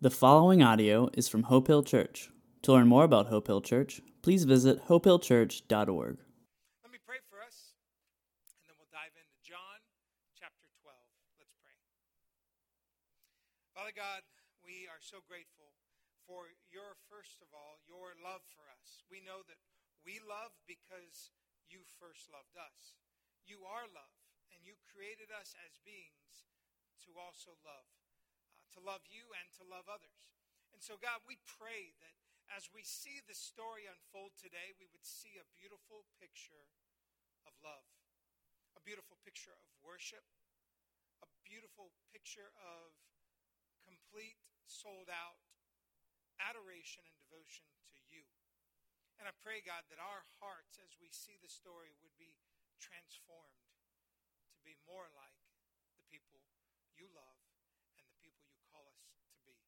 The following audio is from Hope Hill Church. To learn more about Hope Hill Church, please visit hopehillchurch.org. Let me pray for us, and then we'll dive into John chapter 12. Let's pray. Father God, we are so grateful for your, first of all, your love for us. We know that we love because you first loved us. You are love, and you created us as beings to also love, to love you and to love others. And so, God, we pray that as we see the story unfold today, we would see a beautiful picture of love, a beautiful picture of worship, a beautiful picture of complete, sold out adoration and devotion to you. And I pray, God, that our hearts, as we see the story, would be transformed to be more like the people you love and the people you call us to be.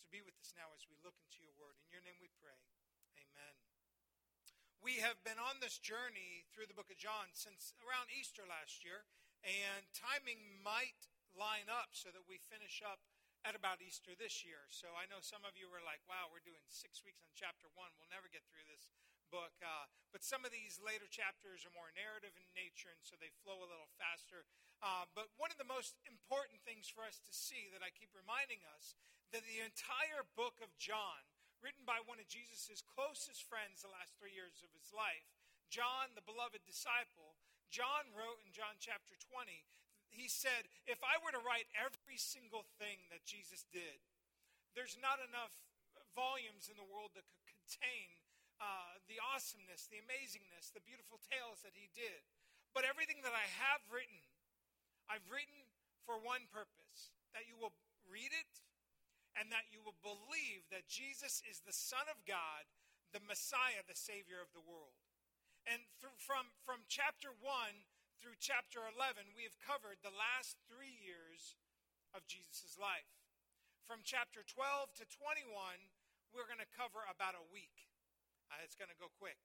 So be with us now as we look into your word. In your name we pray. Amen. We have been on this journey through the book of John since around Easter last year, and timing might line up so that we finish up at about Easter this year. So I know some of you were like, wow, we're doing six weeks on chapter one. We'll never get through this book. Uh, but some of these later chapters are more narrative in nature, and so they flow a little faster. Uh, but one of the most important things for us to see that I keep reminding us that the entire book of John, written by one of Jesus' closest friends the last three years of his life, John, the beloved disciple, John wrote in John chapter 20 he said, if I were to write every single thing that Jesus did, there's not enough volumes in the world that could contain uh, the awesomeness, the amazingness, the beautiful tales that he did. But everything that I have written, I've written for one purpose that you will read it and that you will believe that Jesus is the Son of God, the Messiah, the Savior of the world. And th- from, from chapter 1 through chapter 11, we have covered the last three years of Jesus' life. From chapter 12 to 21, we're going to cover about a week. Uh, it's going to go quick.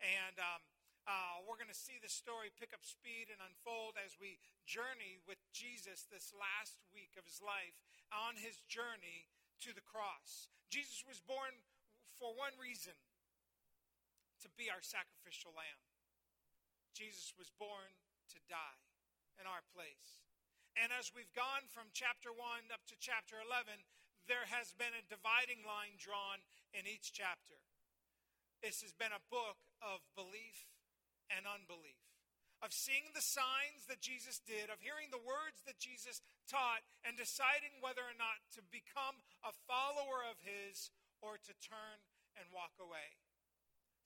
And um, uh, we're going to see the story pick up speed and unfold as we journey with Jesus this last week of his life on his journey to the cross. Jesus was born for one reason to be our sacrificial lamb. Jesus was born to die in our place. And as we've gone from chapter 1 up to chapter 11, there has been a dividing line drawn in each chapter. This has been a book of belief and unbelief, of seeing the signs that Jesus did, of hearing the words that Jesus taught, and deciding whether or not to become a follower of his or to turn and walk away.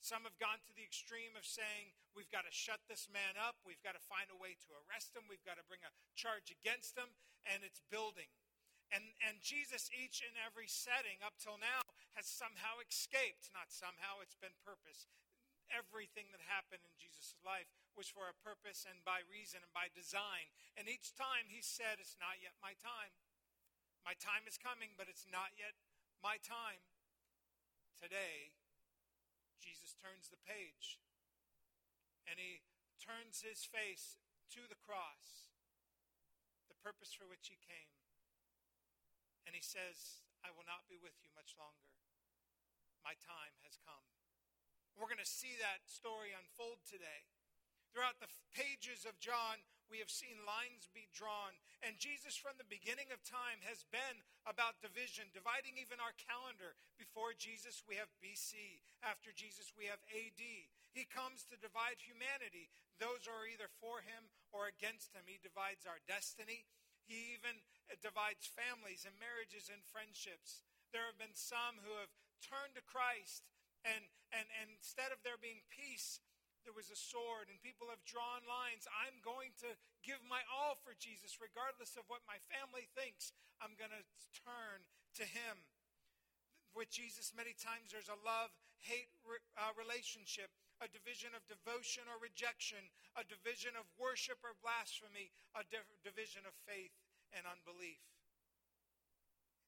Some have gone to the extreme of saying, we've got to shut this man up, we've got to find a way to arrest him, we've got to bring a charge against him, and it's building. And, and Jesus, each and every setting up till now, has somehow escaped. Not somehow, it's been purpose. Everything that happened in Jesus' life was for a purpose and by reason and by design. And each time he said, It's not yet my time. My time is coming, but it's not yet my time. Today, Jesus turns the page and he turns his face to the cross, the purpose for which he came. And he says, I will not be with you much longer. My time has come. We're going to see that story unfold today. Throughout the pages of John, we have seen lines be drawn. And Jesus, from the beginning of time, has been about division, dividing even our calendar. Before Jesus, we have BC. After Jesus, we have AD. He comes to divide humanity. Those are either for him or against him. He divides our destiny. He even uh, divides families and marriages and friendships. There have been some who have turned to Christ, and, and, and instead of there being peace, there was a sword, and people have drawn lines. I'm going to give my all for Jesus, regardless of what my family thinks. I'm going to turn to Him. With Jesus, many times there's a love hate uh, relationship, a division of devotion or rejection, a division of worship or blasphemy, a di- division of faith and unbelief.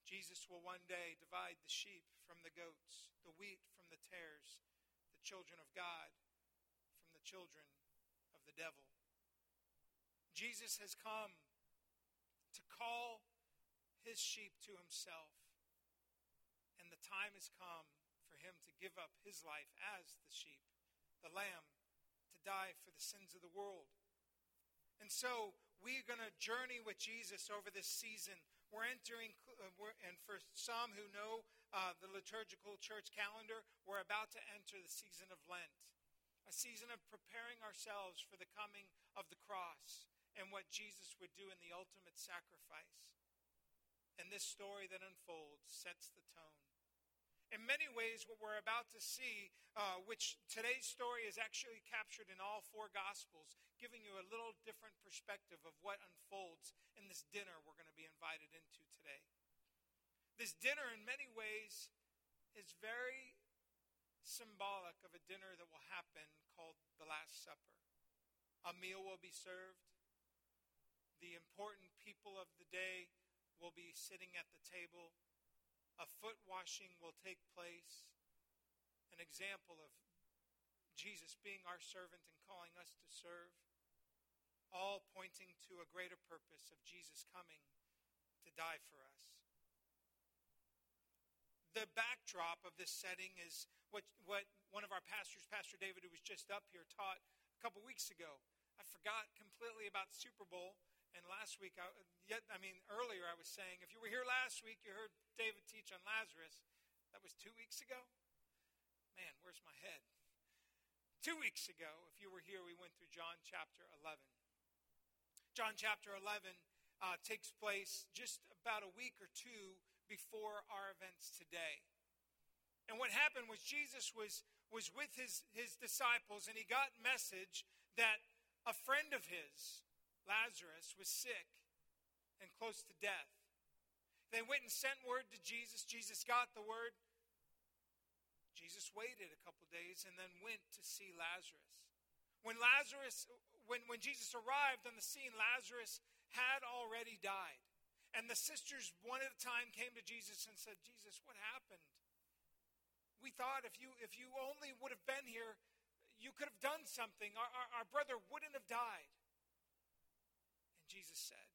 Jesus will one day divide the sheep from the goats, the wheat from the tares, the children of God the children of the devil. Jesus has come to call his sheep to himself, And the time has come for him to give up his life as the sheep, the lamb, to die for the sins of the world. And so we're going to journey with Jesus over this season. We're entering, uh, and for some who know uh, the liturgical church calendar, we're about to enter the season of Lent, a season of preparing ourselves for the coming of the cross and what Jesus would do in the ultimate sacrifice. And this story that unfolds sets the tone. In many ways, what we're about to see, uh, which today's story is actually captured in all four Gospels, giving you a little different perspective of what unfolds in this dinner we're going to be invited into today. This dinner, in many ways, is very symbolic of a dinner that will happen called the Last Supper. A meal will be served. The important people of the day will be sitting at the table a foot washing will take place, an example of Jesus being our servant and calling us to serve, all pointing to a greater purpose of Jesus coming to die for us. The backdrop of this setting is what, what one of our pastors, Pastor David, who was just up here, taught a couple weeks ago. I forgot completely about Super Bowl and last week, I, yet I mean earlier, I was saying if you were here last week, you heard David teach on Lazarus. That was two weeks ago. Man, where's my head? Two weeks ago, if you were here, we went through John chapter 11. John chapter 11 uh, takes place just about a week or two before our events today. And what happened was Jesus was, was with his, his disciples, and he got message that a friend of his, Lazarus was sick and close to death. They went and sent word to Jesus. Jesus got the word. Jesus waited a couple days and then went to see Lazarus. When Lazarus when, when Jesus arrived on the scene, Lazarus had already died. And the sisters one at a time came to Jesus and said, Jesus, what happened? We thought if you if you only would have been here, you could have done something. Our, our, our brother wouldn't have died. And Jesus said,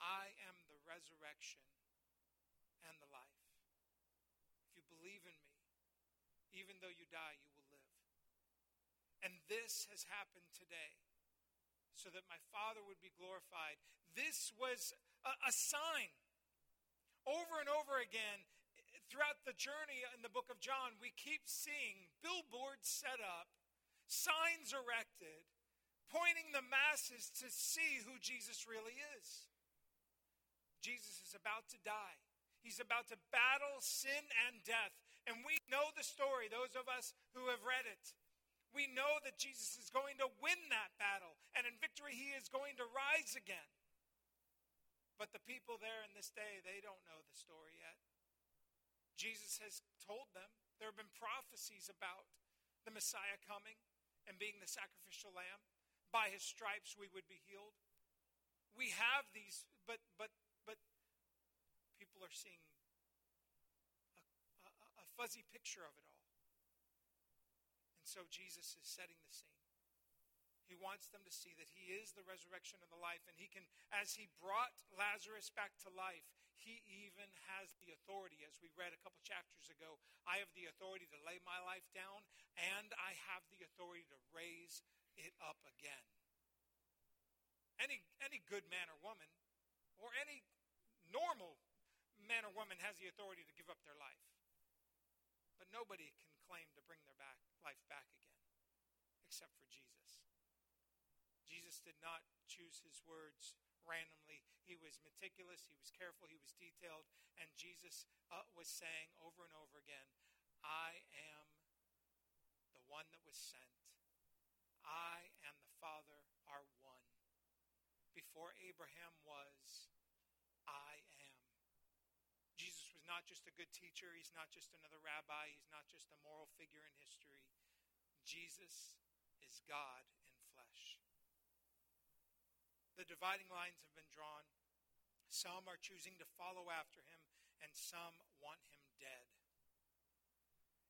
I am the resurrection and the life. If you believe in me, even though you die, you will live. And this has happened today so that my Father would be glorified. This was a, a sign. Over and over again, throughout the journey in the book of John, we keep seeing billboards set up, signs erected, pointing the masses to see who Jesus really is. Jesus is about to die. He's about to battle sin and death. And we know the story, those of us who have read it. We know that Jesus is going to win that battle, and in victory, he is going to rise again. But the people there in this day, they don't know the story yet. Jesus has told them. There have been prophecies about the Messiah coming and being the sacrificial lamb by his stripes we would be healed. We have these, but but but people are seeing a, a, a fuzzy picture of it all. And so Jesus is setting the scene. He wants them to see that he is the resurrection of the life, and he can, as he brought Lazarus back to life, he even has the authority, as we read a couple chapters ago. I have the authority to lay my life down, and I have the authority to raise it up again. Any, any good man or woman, or any normal man or woman, has the authority to give up their life. But nobody can claim to bring their back, life back again, except for Jesus. Jesus did not choose his words randomly. He was meticulous, he was careful, he was detailed, and Jesus uh, was saying over and over again, I am the one that was sent. I and the Father are one. Before Abraham was, I am. Jesus was not just a good teacher, he's not just another rabbi, he's not just a moral figure in history. Jesus is God in flesh. The dividing lines have been drawn. Some are choosing to follow after him, and some want him dead.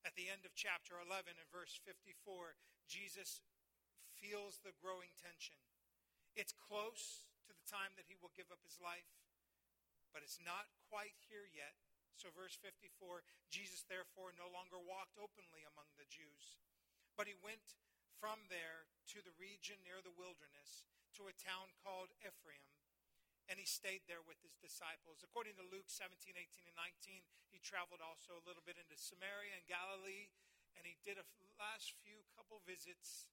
At the end of chapter 11, in verse 54, Jesus feels the growing tension. It's close to the time that he will give up his life, but it's not quite here yet. So, verse 54 Jesus therefore no longer walked openly among the Jews, but he went from there to the region near the wilderness, to a town called Ephraim, and he stayed there with his disciples. According to Luke 17, 18, and 19, he traveled also a little bit into Samaria and Galilee, and he did a last few couple visits,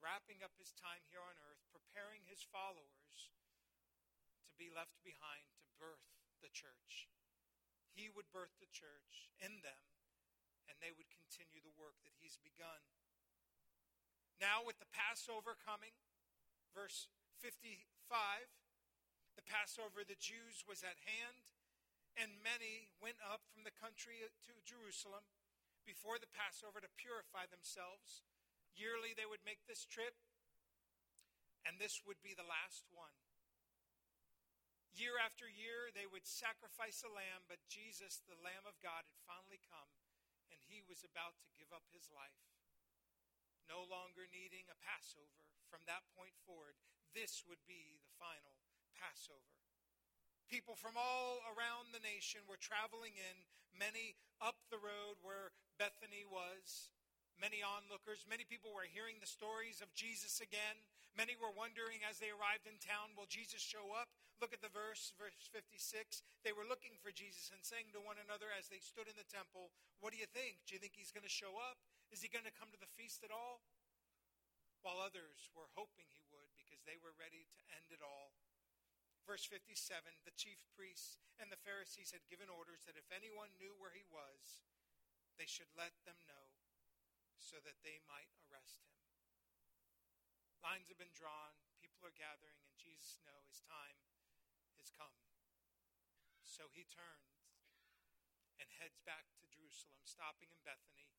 wrapping up his time here on earth, preparing his followers to be left behind to birth the church. He would birth the church in them, and they would continue the work that he's begun. Now, with the Passover coming, verse 55, the Passover of the Jews was at hand, and many went up from the country to Jerusalem before the Passover to purify themselves. Yearly, they would make this trip, and this would be the last one. Year after year, they would sacrifice a lamb, but Jesus, the Lamb of God, had finally come, and he was about to give up his life. No longer needing a Passover from that point forward, this would be the final Passover. People from all around the nation were traveling in, many up the road where Bethany was, many onlookers. Many people were hearing the stories of Jesus again. Many were wondering as they arrived in town, will Jesus show up? Look at the verse, verse 56. They were looking for Jesus and saying to one another as they stood in the temple, What do you think? Do you think he's going to show up? Is he going to come to the feast at all? While others were hoping he would because they were ready to end it all. Verse 57 The chief priests and the Pharisees had given orders that if anyone knew where he was, they should let them know so that they might arrest him. Lines have been drawn, people are gathering, and Jesus knows his time has come. So he turns and heads back to Jerusalem, stopping in Bethany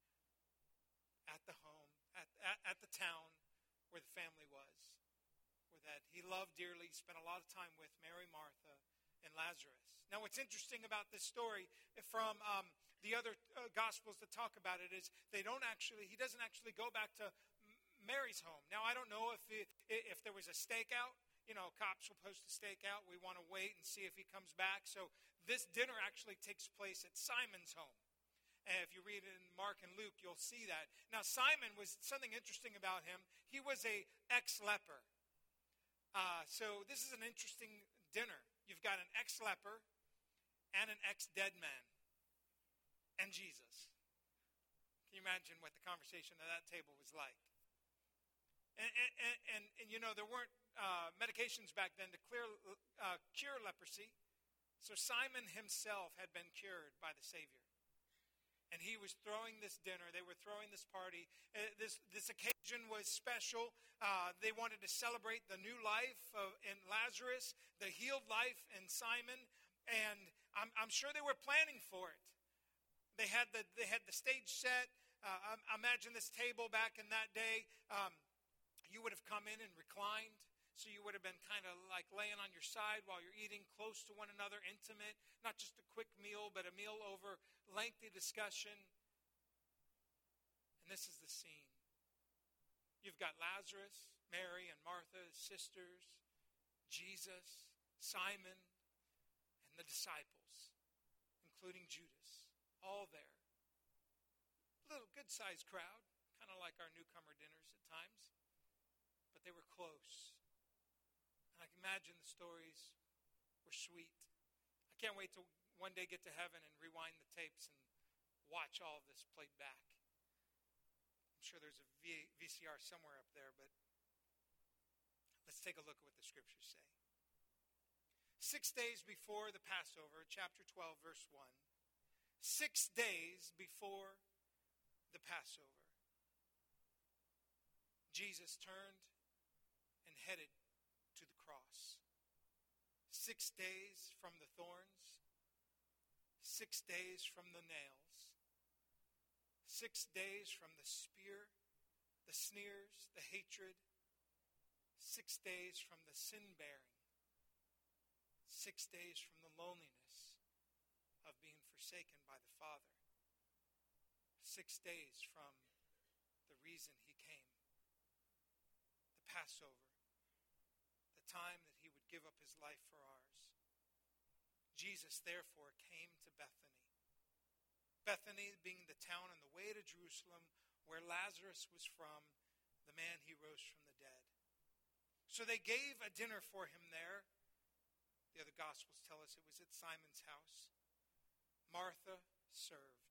at the home, at, at, at the town where the family was, where that he loved dearly, spent a lot of time with Mary, Martha, and Lazarus. Now, what's interesting about this story from um, the other uh, gospels that talk about it is they don't actually, he doesn't actually go back to Mary's home. Now, I don't know if, it, if there was a stakeout. You know, cops will post a stakeout. We want to wait and see if he comes back. So this dinner actually takes place at Simon's home. And if you read it in Mark and Luke, you'll see that. Now, Simon was something interesting about him. He was a ex-leper. Uh, so this is an interesting dinner. You've got an ex-leper and an ex-dead man and Jesus. Can you imagine what the conversation at that table was like? And, and, and, and you know, there weren't uh, medications back then to clear, uh, cure leprosy. So Simon himself had been cured by the Savior. And he was throwing this dinner. They were throwing this party. Uh, this, this occasion was special. Uh, they wanted to celebrate the new life of, in Lazarus, the healed life in Simon. And I'm, I'm sure they were planning for it. They had the, they had the stage set. Uh, I, imagine this table back in that day. Um, you would have come in and reclined. So you would have been kind of like laying on your side while you're eating close to one another, intimate, not just a quick meal, but a meal over lengthy discussion. And this is the scene. You've got Lazarus, Mary and Martha, sisters, Jesus, Simon, and the disciples, including Judas, all there. A little good sized crowd, kind of like our newcomer dinners at times they were close. And I can imagine the stories were sweet. I can't wait to one day get to heaven and rewind the tapes and watch all of this played back. I'm sure there's a VCR somewhere up there, but let's take a look at what the scriptures say. Six days before the Passover, chapter 12, verse 1. Six days before the Passover, Jesus turned headed to the cross. Six days from the thorns, six days from the nails, six days from the spear, the sneers, the hatred, six days from the sin bearing, six days from the loneliness of being forsaken by the Father, six days from the reason he came, the Passover time that he would give up his life for ours. Jesus, therefore, came to Bethany, Bethany being the town on the way to Jerusalem where Lazarus was from, the man he rose from the dead. So they gave a dinner for him there. The other Gospels tell us it was at Simon's house. Martha served.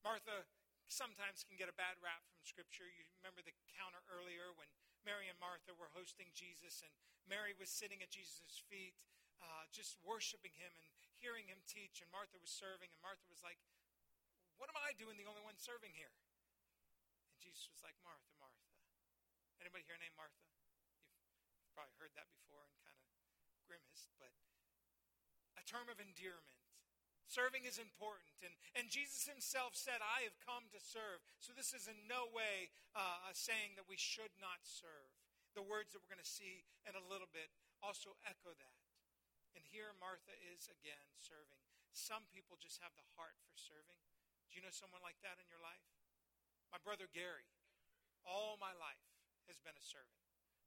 Martha sometimes can get a bad rap from Scripture. You remember the counter earlier when Mary and Martha were hosting Jesus, and Mary was sitting at Jesus' feet, uh, just worshiping him and hearing him teach, and Martha was serving, and Martha was like, What am I doing the only one serving here? And Jesus was like, Martha, Martha. Anybody here named Martha? You've probably heard that before and kind of grimaced, but a term of endearment. Serving is important. And, and Jesus himself said, I have come to serve. So this is in no way uh, saying that we should not serve. The words that we're going to see in a little bit also echo that. And here Martha is again serving. Some people just have the heart for serving. Do you know someone like that in your life? My brother Gary, all my life, has been a servant.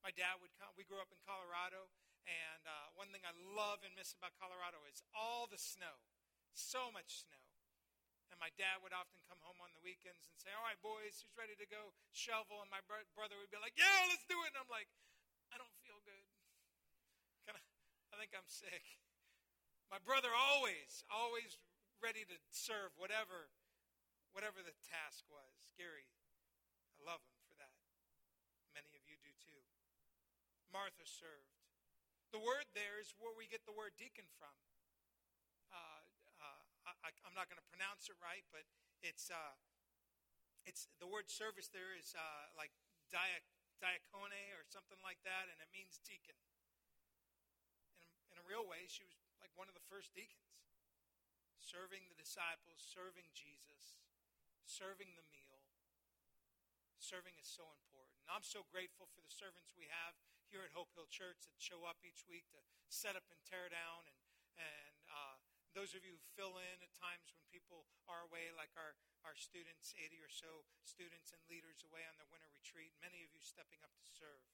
My dad would come, we grew up in Colorado, and uh, one thing I love and miss about Colorado is all the snow. So much snow. And my dad would often come home on the weekends and say, All right, boys, who's ready to go shovel? And my bro- brother would be like, Yeah, let's do it. And I'm like, I don't feel good. Kinda, I think I'm sick. My brother always, always ready to serve whatever, whatever the task was. Gary, I love him for that. Many of you do too. Martha served. The word there is where we get the word deacon from. I, am not going to pronounce it right, but it's uh, it's the word service there is uh, like dia, diakone or something like that, and it means deacon. In, in a real way, she was like one of the first deacons, serving the disciples, serving Jesus, serving the meal. Serving is so important. And I'm so grateful for the servants we have here at Hope Hill Church that show up each week to set up and tear down and those of you who fill in at times when people are away, like our, our students, 80 or so students and leaders away on their winter retreat, many of you stepping up to serve.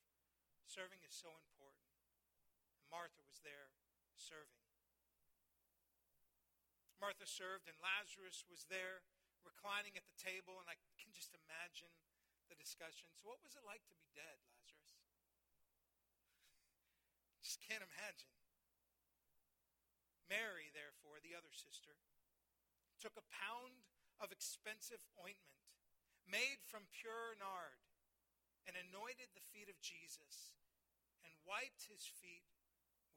Serving is so important. And Martha was there serving. Martha served, and Lazarus was there reclining at the table, and I can just imagine the discussion. So, what was it like to be dead, Lazarus? just can't imagine. Mary, therefore, the other sister, took a pound of expensive ointment made from pure nard and anointed the feet of Jesus and wiped his feet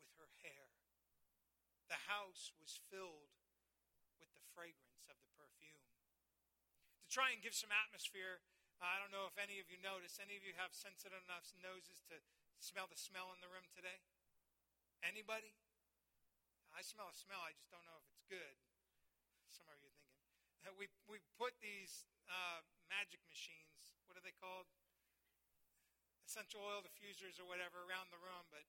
with her hair. The house was filled with the fragrance of the perfume. To try and give some atmosphere, I don't know if any of you noticed, any of you have sensitive enough noses to smell the smell in the room today? Anybody? I smell a smell. I just don't know if it's good. Some of you are thinking. Uh, we, we put these uh, magic machines, what are they called? Essential oil diffusers or whatever around the room, but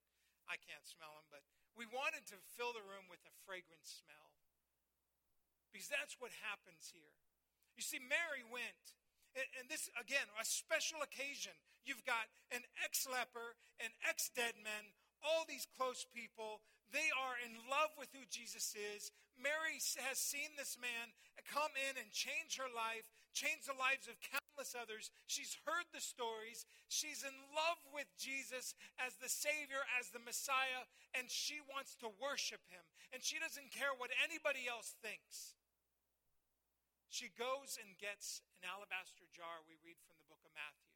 I can't smell them. But we wanted to fill the room with a fragrant smell. Because that's what happens here. You see, Mary went and this again a special occasion you've got an ex-leper an ex-dead man all these close people they are in love with who Jesus is. Mary has seen this man come in and change her life, change the lives of countless others. She's heard the stories. She's in love with Jesus as the Savior, as the Messiah, and she wants to worship him. And she doesn't care what anybody else thinks. She goes and gets an alabaster jar, we read from the book of Matthew,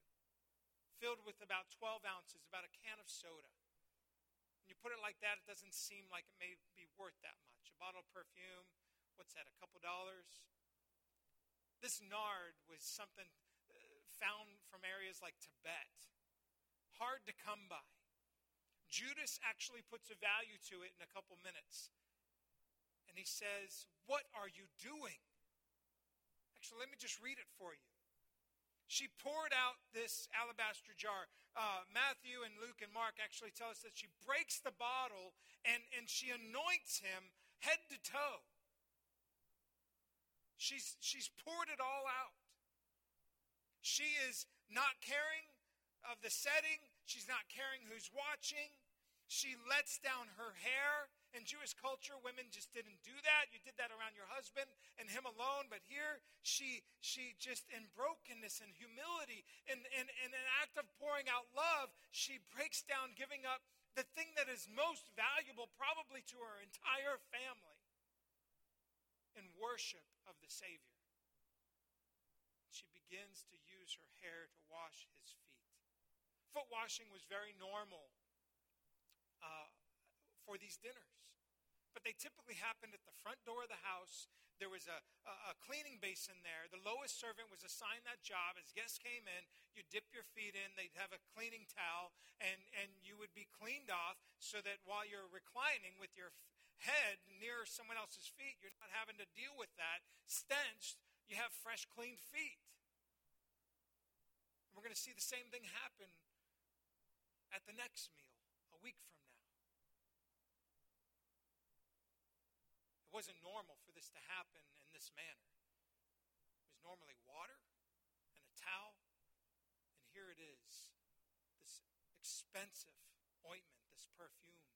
filled with about 12 ounces, about a can of soda. When you put it like that, it doesn't seem like it may be worth that much. A bottle of perfume, what's that, a couple dollars? This nard was something uh, found from areas like Tibet, hard to come by. Judas actually puts a value to it in a couple minutes. And he says, What are you doing? Actually, let me just read it for you. She poured out this alabaster jar. Uh, Matthew and Luke and Mark actually tell us that she breaks the bottle and, and she anoints him head to toe. She's, she's poured it all out. She is not caring of the setting, she's not caring who's watching. She lets down her hair In Jewish culture, women just didn't do that. You did that around your husband and him alone. But here, she, she just in brokenness and humility, in, in, in an act of pouring out love, she breaks down giving up the thing that is most valuable, probably to her entire family, in worship of the Savior. She begins to use her hair to wash his feet. Foot washing was very normal uh, for these dinners. But they typically happened at the front door of the house. There was a, a, a, cleaning basin there. The lowest servant was assigned that job. As guests came in, you dip your feet in. They'd have a cleaning towel, and, and you would be cleaned off so that while you're reclining with your head near someone else's feet, you're not having to deal with that stench. You have fresh, clean feet. And we're going to see the same thing happen at the next meal a week from now. It wasn't normal for this to happen in this manner. It was normally water and a towel, and here it is this expensive ointment, this perfume.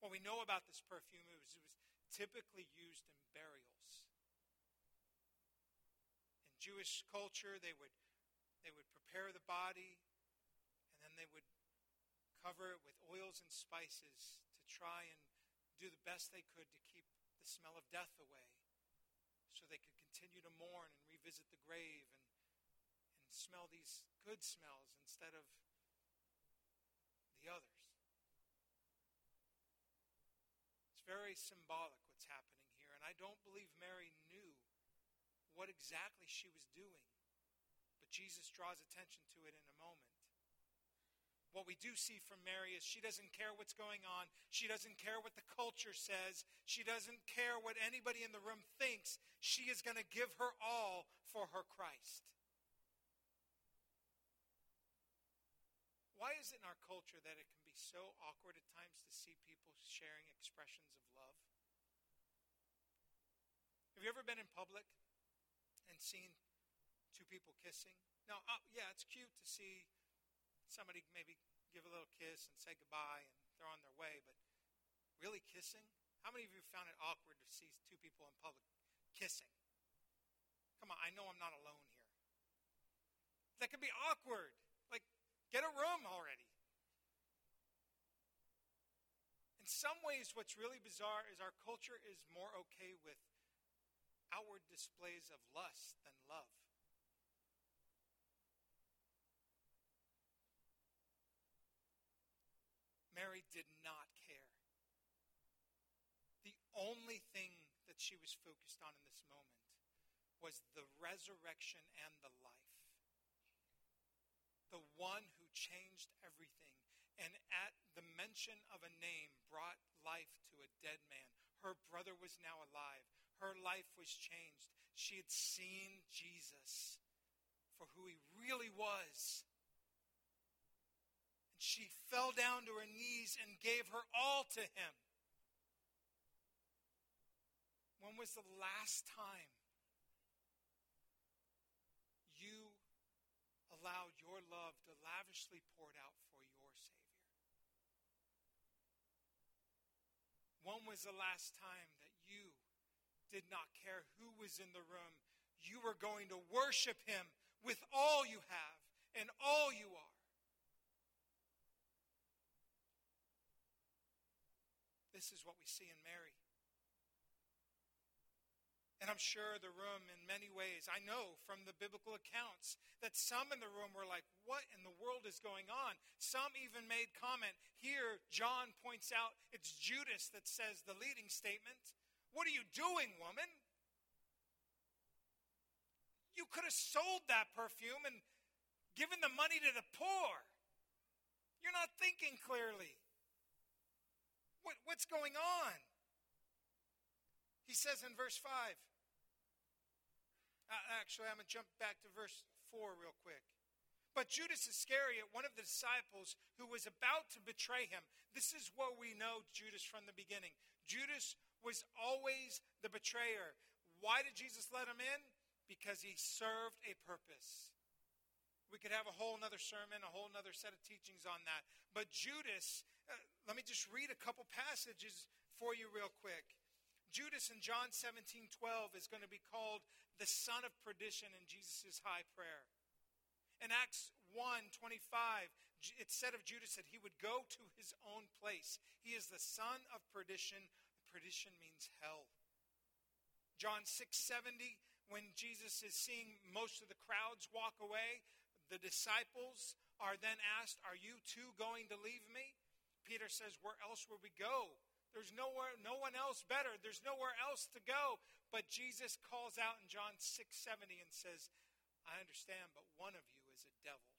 What we know about this perfume is it was typically used in burials. In Jewish culture, they would, they would prepare the body and then they would cover it with oils and spices to try and do the best they could to keep the smell of death away so they could continue to mourn and revisit the grave and, and smell these good smells instead of the others. It's very symbolic what's happening here, and I don't believe Mary knew what exactly she was doing, but Jesus draws attention to it in a moment. What we do see from Mary is she doesn't care what's going on. She doesn't care what the culture says. She doesn't care what anybody in the room thinks. She is going to give her all for her Christ. Why is it in our culture that it can be so awkward at times to see people sharing expressions of love? Have you ever been in public and seen two people kissing? Now, uh, yeah, it's cute to see somebody maybe give a little kiss and say goodbye and they're on their way, but really kissing? How many of you found it awkward to see two people in public kissing? Come on, I know I'm not alone here. That can be awkward. Like, get a room already. In some ways, what's really bizarre is our culture is more okay with outward displays of lust than love. Mary did not care. The only thing that she was focused on in this moment was the resurrection and the life. The one who changed everything and at the mention of a name brought life to a dead man. Her brother was now alive. Her life was changed. She had seen Jesus for who he really was she fell down to her knees and gave her all to him. When was the last time you allowed your love to lavishly poured out for your Savior? When was the last time that you did not care who was in the room? You were going to worship Him with all you have and all you are. This is what we see in Mary. And I'm sure the room, in many ways, I know from the biblical accounts that some in the room were like, What in the world is going on? Some even made comment. Here, John points out it's Judas that says the leading statement What are you doing, woman? You could have sold that perfume and given the money to the poor. You're not thinking clearly. What, what's going on? He says in verse 5. Uh, actually, I'm going to jump back to verse 4 real quick. But Judas Iscariot, one of the disciples who was about to betray him, this is what we know Judas from the beginning. Judas was always the betrayer. Why did Jesus let him in? Because he served a purpose. We could have a whole other sermon, a whole other set of teachings on that. But Judas, uh, let me just read a couple passages for you real quick. Judas in John 17 12 is going to be called the son of perdition in Jesus' high prayer. In Acts 1 25, it said of Judas that he would go to his own place. He is the son of perdition. Perdition means hell. John 6 70, when Jesus is seeing most of the crowds walk away, the disciples are then asked, Are you too going to leave me? Peter says, Where else would we go? There's nowhere, no one else better. There's nowhere else to go. But Jesus calls out in John 6:70 and says, I understand, but one of you is a devil.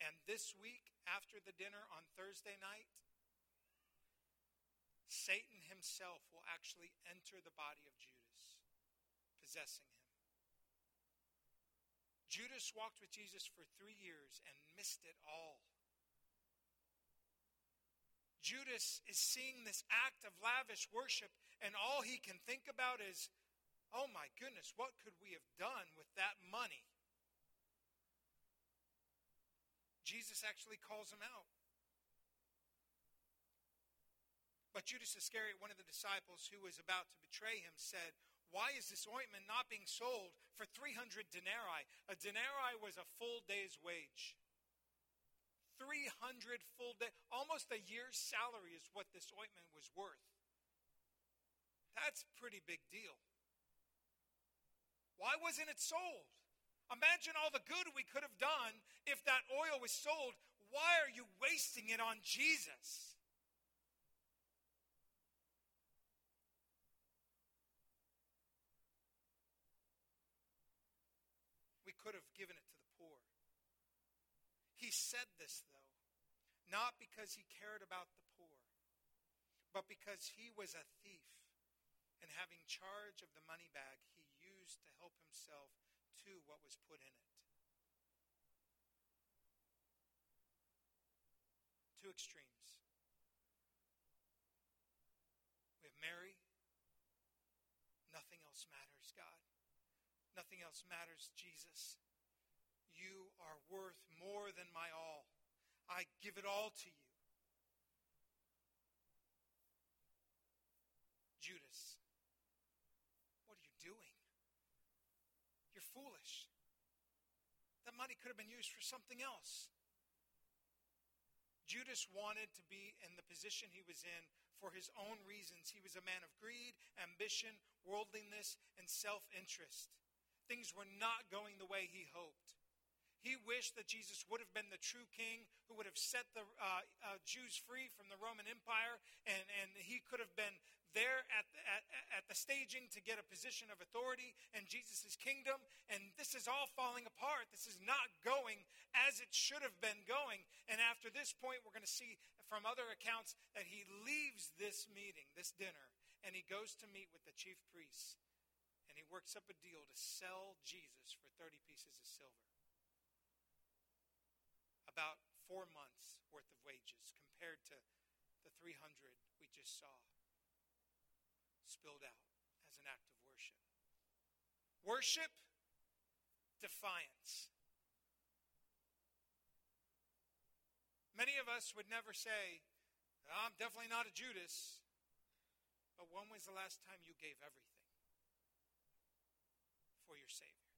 And this week, after the dinner on Thursday night, Satan himself will actually enter the body of Judas, possessing him. Judas walked with Jesus for three years and missed it all. Judas is seeing this act of lavish worship, and all he can think about is, oh my goodness, what could we have done with that money? Jesus actually calls him out. But Judas Iscariot, one of the disciples who was about to betray him, said, Why is this ointment not being sold for 300 denarii? A denarii was a full day's wage. 300 full day, almost a year's salary is what this ointment was worth. That's a pretty big deal. Why wasn't it sold? Imagine all the good we could have done if that oil was sold. Why are you wasting it on Jesus? We could have given it to the poor. He said this, though, not because he cared about the poor, but because he was a thief. And having charge of the money bag, he used to help himself to what was put in it. Two extremes. We have Mary. Nothing else matters, God. Nothing else matters, Jesus. You are worth more than my all. I give it all to you. Judas, what are you doing? You're foolish. That money could have been used for something else. Judas wanted to be in the position he was in for his own reasons. He was a man of greed, ambition, worldliness, and self interest. Things were not going the way he hoped. He wished that Jesus would have been the true king who would have set the uh, uh, Jews free from the Roman Empire, and, and he could have been there at the, at, at the staging to get a position of authority in Jesus' kingdom. And this is all falling apart. This is not going as it should have been going. And after this point, we're going to see from other accounts that he leaves this meeting, this dinner, and he goes to meet with the chief priests. Works up a deal to sell Jesus for 30 pieces of silver about four months worth of wages compared to the 300 we just saw spilled out as an act of worship. Worship, defiance. Many of us would never say, I'm definitely not a Judas. But when was the last time you gave everything for your Savior?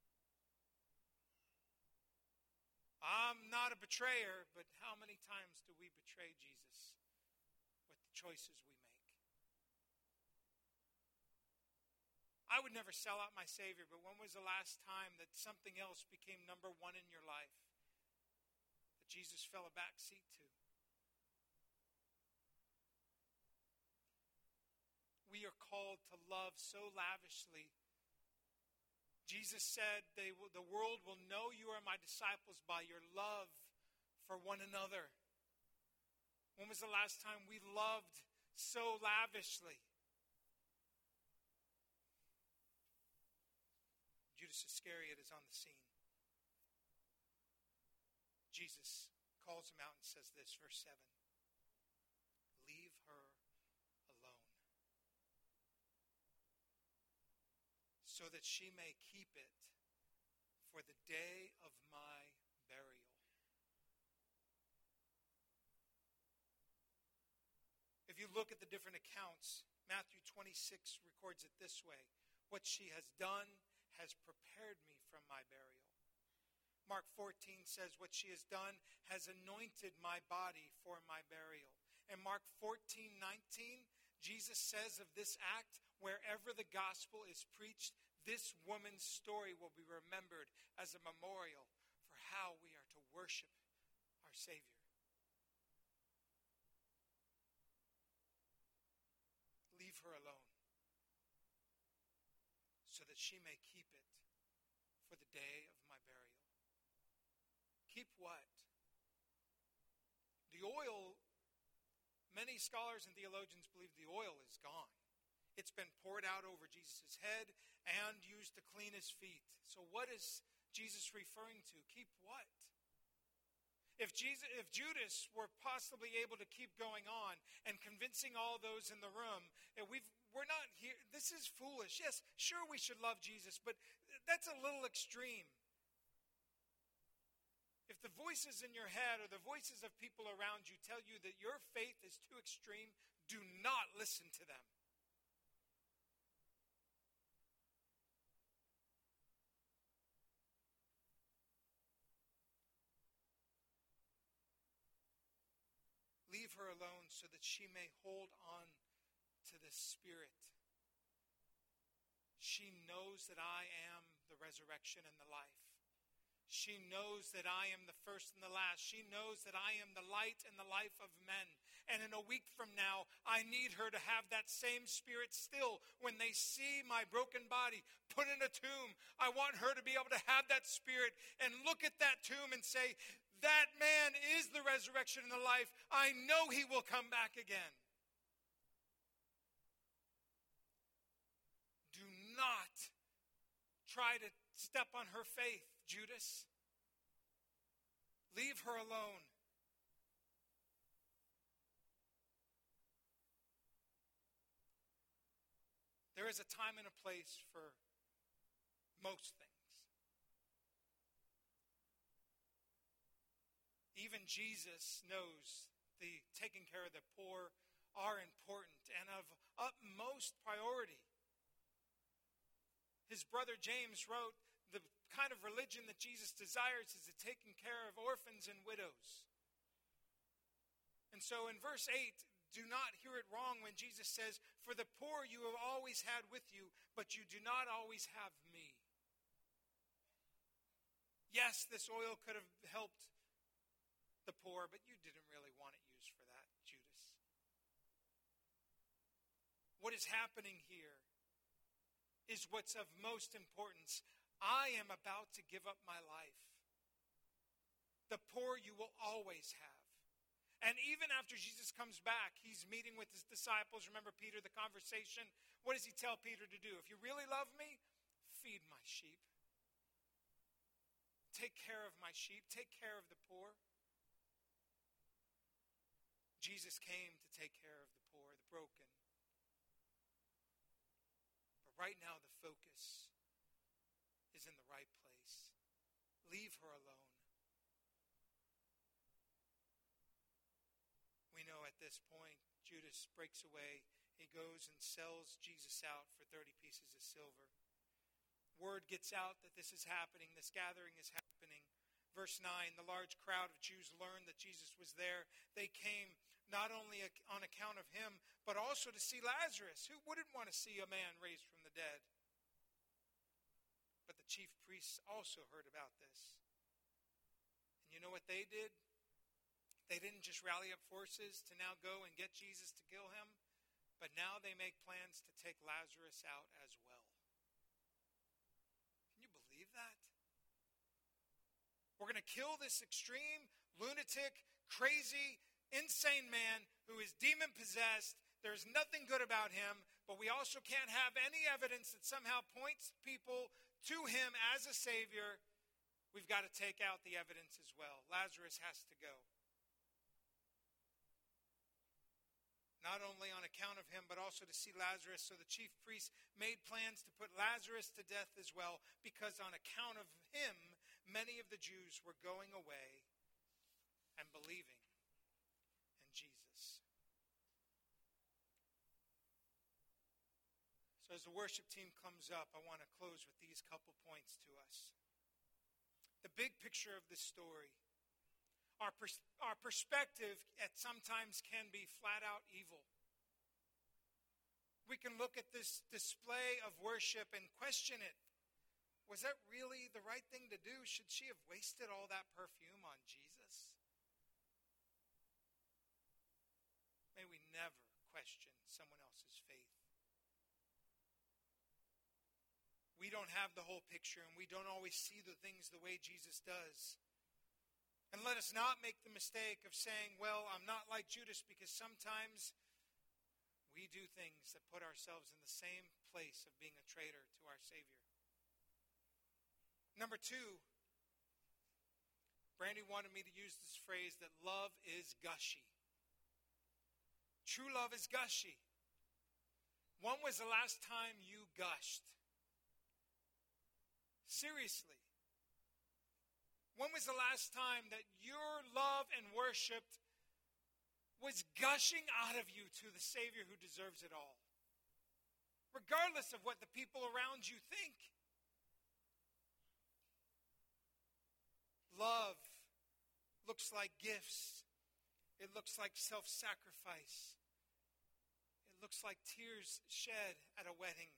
I'm not a betrayer, but how many times do we betray Jesus with the choices we make? I would never sell out my Savior, but when was the last time that something else became number one in your life that Jesus fell a back seat to? We are called to love so lavishly Jesus said, will, The world will know you are my disciples by your love for one another. When was the last time we loved so lavishly? Judas Iscariot is on the scene. Jesus calls him out and says this, verse 7 Leave her so that she may keep it for the day of my burial. If you look at the different accounts, Matthew 26 records it this way What she has done has prepared me from my burial. Mark 14 says, What she has done has anointed my body for my burial. And Mark 14 19, Jesus says of this act, wherever the gospel is preached, this woman's story will be remembered as a memorial for how we are to worship our Savior. Leave her alone so that she may keep it for the day of my burial. Keep what? The oil, many scholars and theologians believe the oil is gone. It's been poured out over Jesus' head and used to clean his feet. So, what is Jesus referring to? Keep what? If, Jesus, if Judas were possibly able to keep going on and convincing all those in the room, eh, we've, we're not here, this is foolish. Yes, sure, we should love Jesus, but that's a little extreme. If the voices in your head or the voices of people around you tell you that your faith is too extreme, do not listen to them. Leave her alone so that she may hold on to the Spirit. She knows that I am the resurrection and the life. She knows that I am the first and the last. She knows that I am the light and the life of men. And in a week from now, I need her to have that same spirit still when they see my broken body put in a tomb. I want her to be able to have that spirit and look at that tomb and say, that man is the resurrection and the life. I know he will come back again. Do not try to step on her faith, Judas. Leave her alone. There is a time and a place for most things. Even Jesus knows the taking care of the poor are important and of utmost priority. His brother James wrote, The kind of religion that Jesus desires is the taking care of orphans and widows. And so in verse 8, do not hear it wrong when Jesus says, For the poor you have always had with you, but you do not always have me. Yes, this oil could have helped the poor, but you didn't really want it used for that, Judas. What is happening here is what's of most importance. I am about to give up my life. The poor you will always have. And even after Jesus comes back, he's meeting with his disciples. Remember Peter, the conversation? What does he tell Peter to do? If you really love me, feed my sheep. Take care of my sheep. Take care of the poor. Jesus came to take care of the poor, the broken. But right now, the focus is in the right place. Leave her alone. We know at this point, Judas breaks away. He goes and sells Jesus out for 30 pieces of silver. Word gets out that this is happening, this gathering is happening. Verse 9 The large crowd of Jews learned that Jesus was there. They came not only on account of him, but also to see Lazarus. Who wouldn't want to see a man raised from the dead? But the chief priests also heard about this. And you know what they did? They didn't just rally up forces to now go and get Jesus to kill him, but now they make plans to take Lazarus out as well. Can you believe that? We're going to kill this extreme, lunatic, crazy, insane man who is demon possessed. There's nothing good about him, but we also can't have any evidence that somehow points people to him as a savior. We've got to take out the evidence as well. Lazarus has to go. Not only on account of him, but also to see Lazarus. So the chief priests made plans to put Lazarus to death as well, because on account of him, many of the Jews were going away and believing. Jesus. As the worship team comes up, I want to close with these couple points to us. The big picture of this story, our, pers- our perspective at sometimes can be flat out evil. We can look at this display of worship and question it. Was that really the right thing to do? Should she have wasted all that perfume on Jesus? May we never question someone else's faith. We don't have the whole picture and we don't always see the things the way Jesus does. And let us not make the mistake of saying, well, I'm not like Judas because sometimes we do things that put ourselves in the same place of being a traitor to our Savior. Number two, Brandy wanted me to use this phrase that love is gushy. True love is gushy. When was the last time you gushed? Seriously. When was the last time that your love and worship was gushing out of you to the Savior who deserves it all? Regardless of what the people around you think. Love looks like gifts, it looks like self sacrifice, it looks like tears shed at a wedding.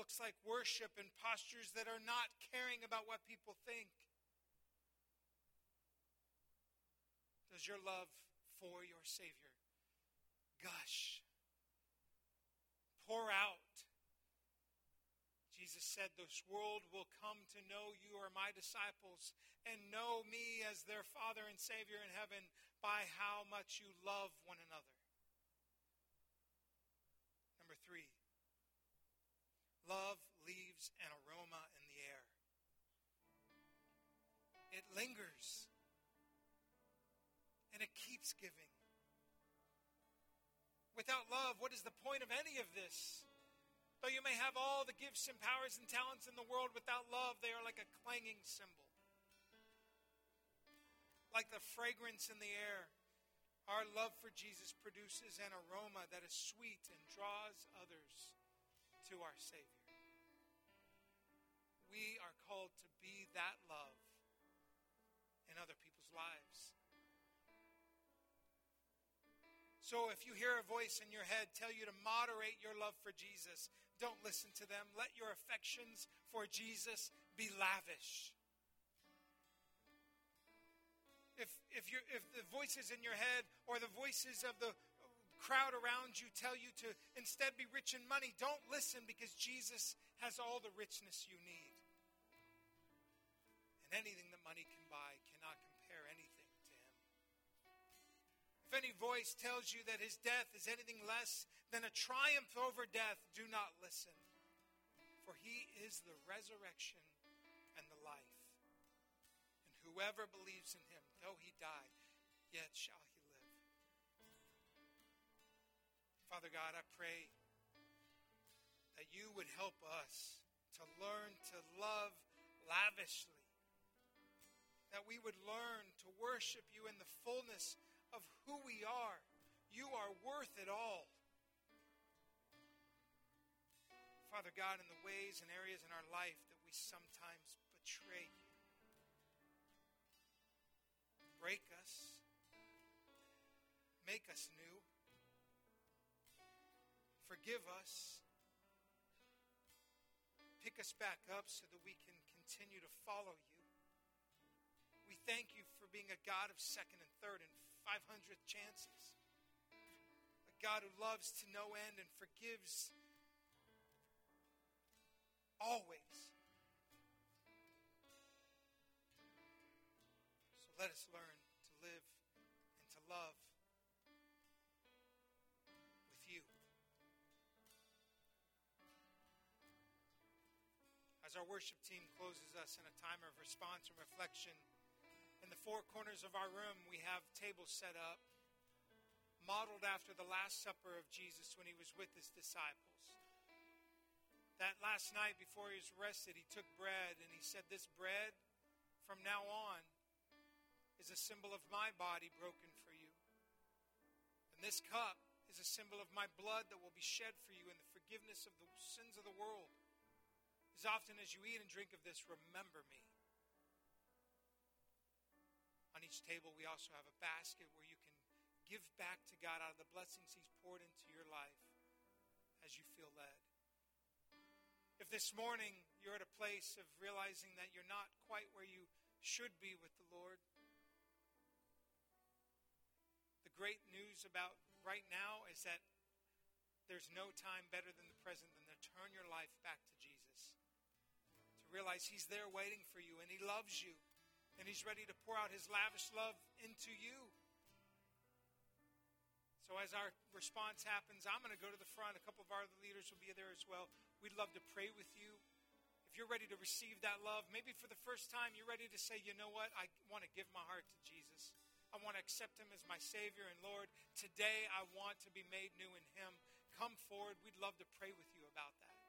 Looks like worship and postures that are not caring about what people think. Does your love for your Savior gush? Pour out. Jesus said, This world will come to know you are my disciples and know me as their Father and Savior in heaven by how much you love one another. Number three, Love leaves an aroma in the air. It lingers. And it keeps giving. Without love, what is the point of any of this? Though you may have all the gifts and powers and talents in the world, without love, they are like a clanging cymbal. Like the fragrance in the air, our love for Jesus produces an aroma that is sweet and draws others to our Savior we are called to be that love in other people's lives. So if you hear a voice in your head tell you to moderate your love for Jesus, don't listen to them. Let your affections for Jesus be lavish. If, if, you if the voices in your head or the voices of the crowd around you tell you to instead be rich in money, don't listen because Jesus has all the richness you need. And anything that money can buy cannot compare anything to him. If any voice tells you that his death is anything less than a triumph over death, do not listen. For he is the resurrection and the life. And whoever believes in him, though he die, yet shall he live. Father God, I pray that you would help us to learn to love lavishly. That we would learn to worship you in the fullness of who we are. You are worth it all. Father God, in the ways and areas in our life that we sometimes betray you, break us, make us new. Forgive us. Pick us back up so that we can continue to follow you. Thank you for being a God of second and third and 500th chances. A God who loves to no end and forgives always. So let us learn to live and to love with you. as our worship team closes us in a time of response and reflection, the four corners of our room, we have tables set up, modeled after the Last Supper of Jesus when he was with his disciples. That last night before he was arrested, he took bread and he said, This bread from now on is a symbol of my body broken for you. And this cup is a symbol of my blood that will be shed for you in the forgiveness of the sins of the world. As often as you eat and drink of this, remember me. On each table, we also have a basket where you can give back to God out of the blessings He's poured into your life as you feel led. If this morning you're at a place of realizing that you're not quite where you should be with the Lord, the great news about right now is that there's no time better than the present than to turn your life back to Jesus. To realize He's there waiting for you and He loves you and He's ready to pour out His lavish love into you. So, as our response happens, I'm going to go to the front. A couple of our other leaders will be there as well. We'd love to pray with you. If you're ready to receive that love, maybe for the first time, you're ready to say, you know what? I want to give my heart to Jesus. I want to accept him as my Savior and Lord. Today, I want to be made new in him. Come forward. We'd love to pray with you about that.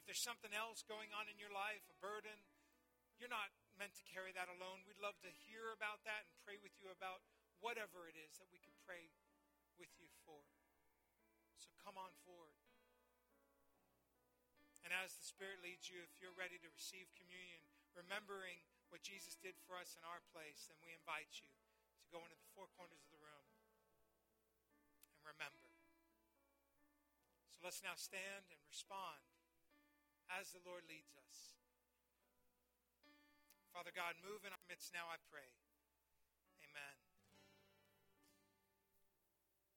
If there's something else going on in your life, a burden, you're not meant to carry that alone. We'd love to hear about that and pray with you about whatever it is that we can pray with you for. So come on forward. And as the Spirit leads you, if you're ready to receive communion, remembering what Jesus did for us in our place, then we invite you to go into the four corners of the room and remember. So let's now stand and respond as the Lord leads us. Father God, move in our midst now, I pray.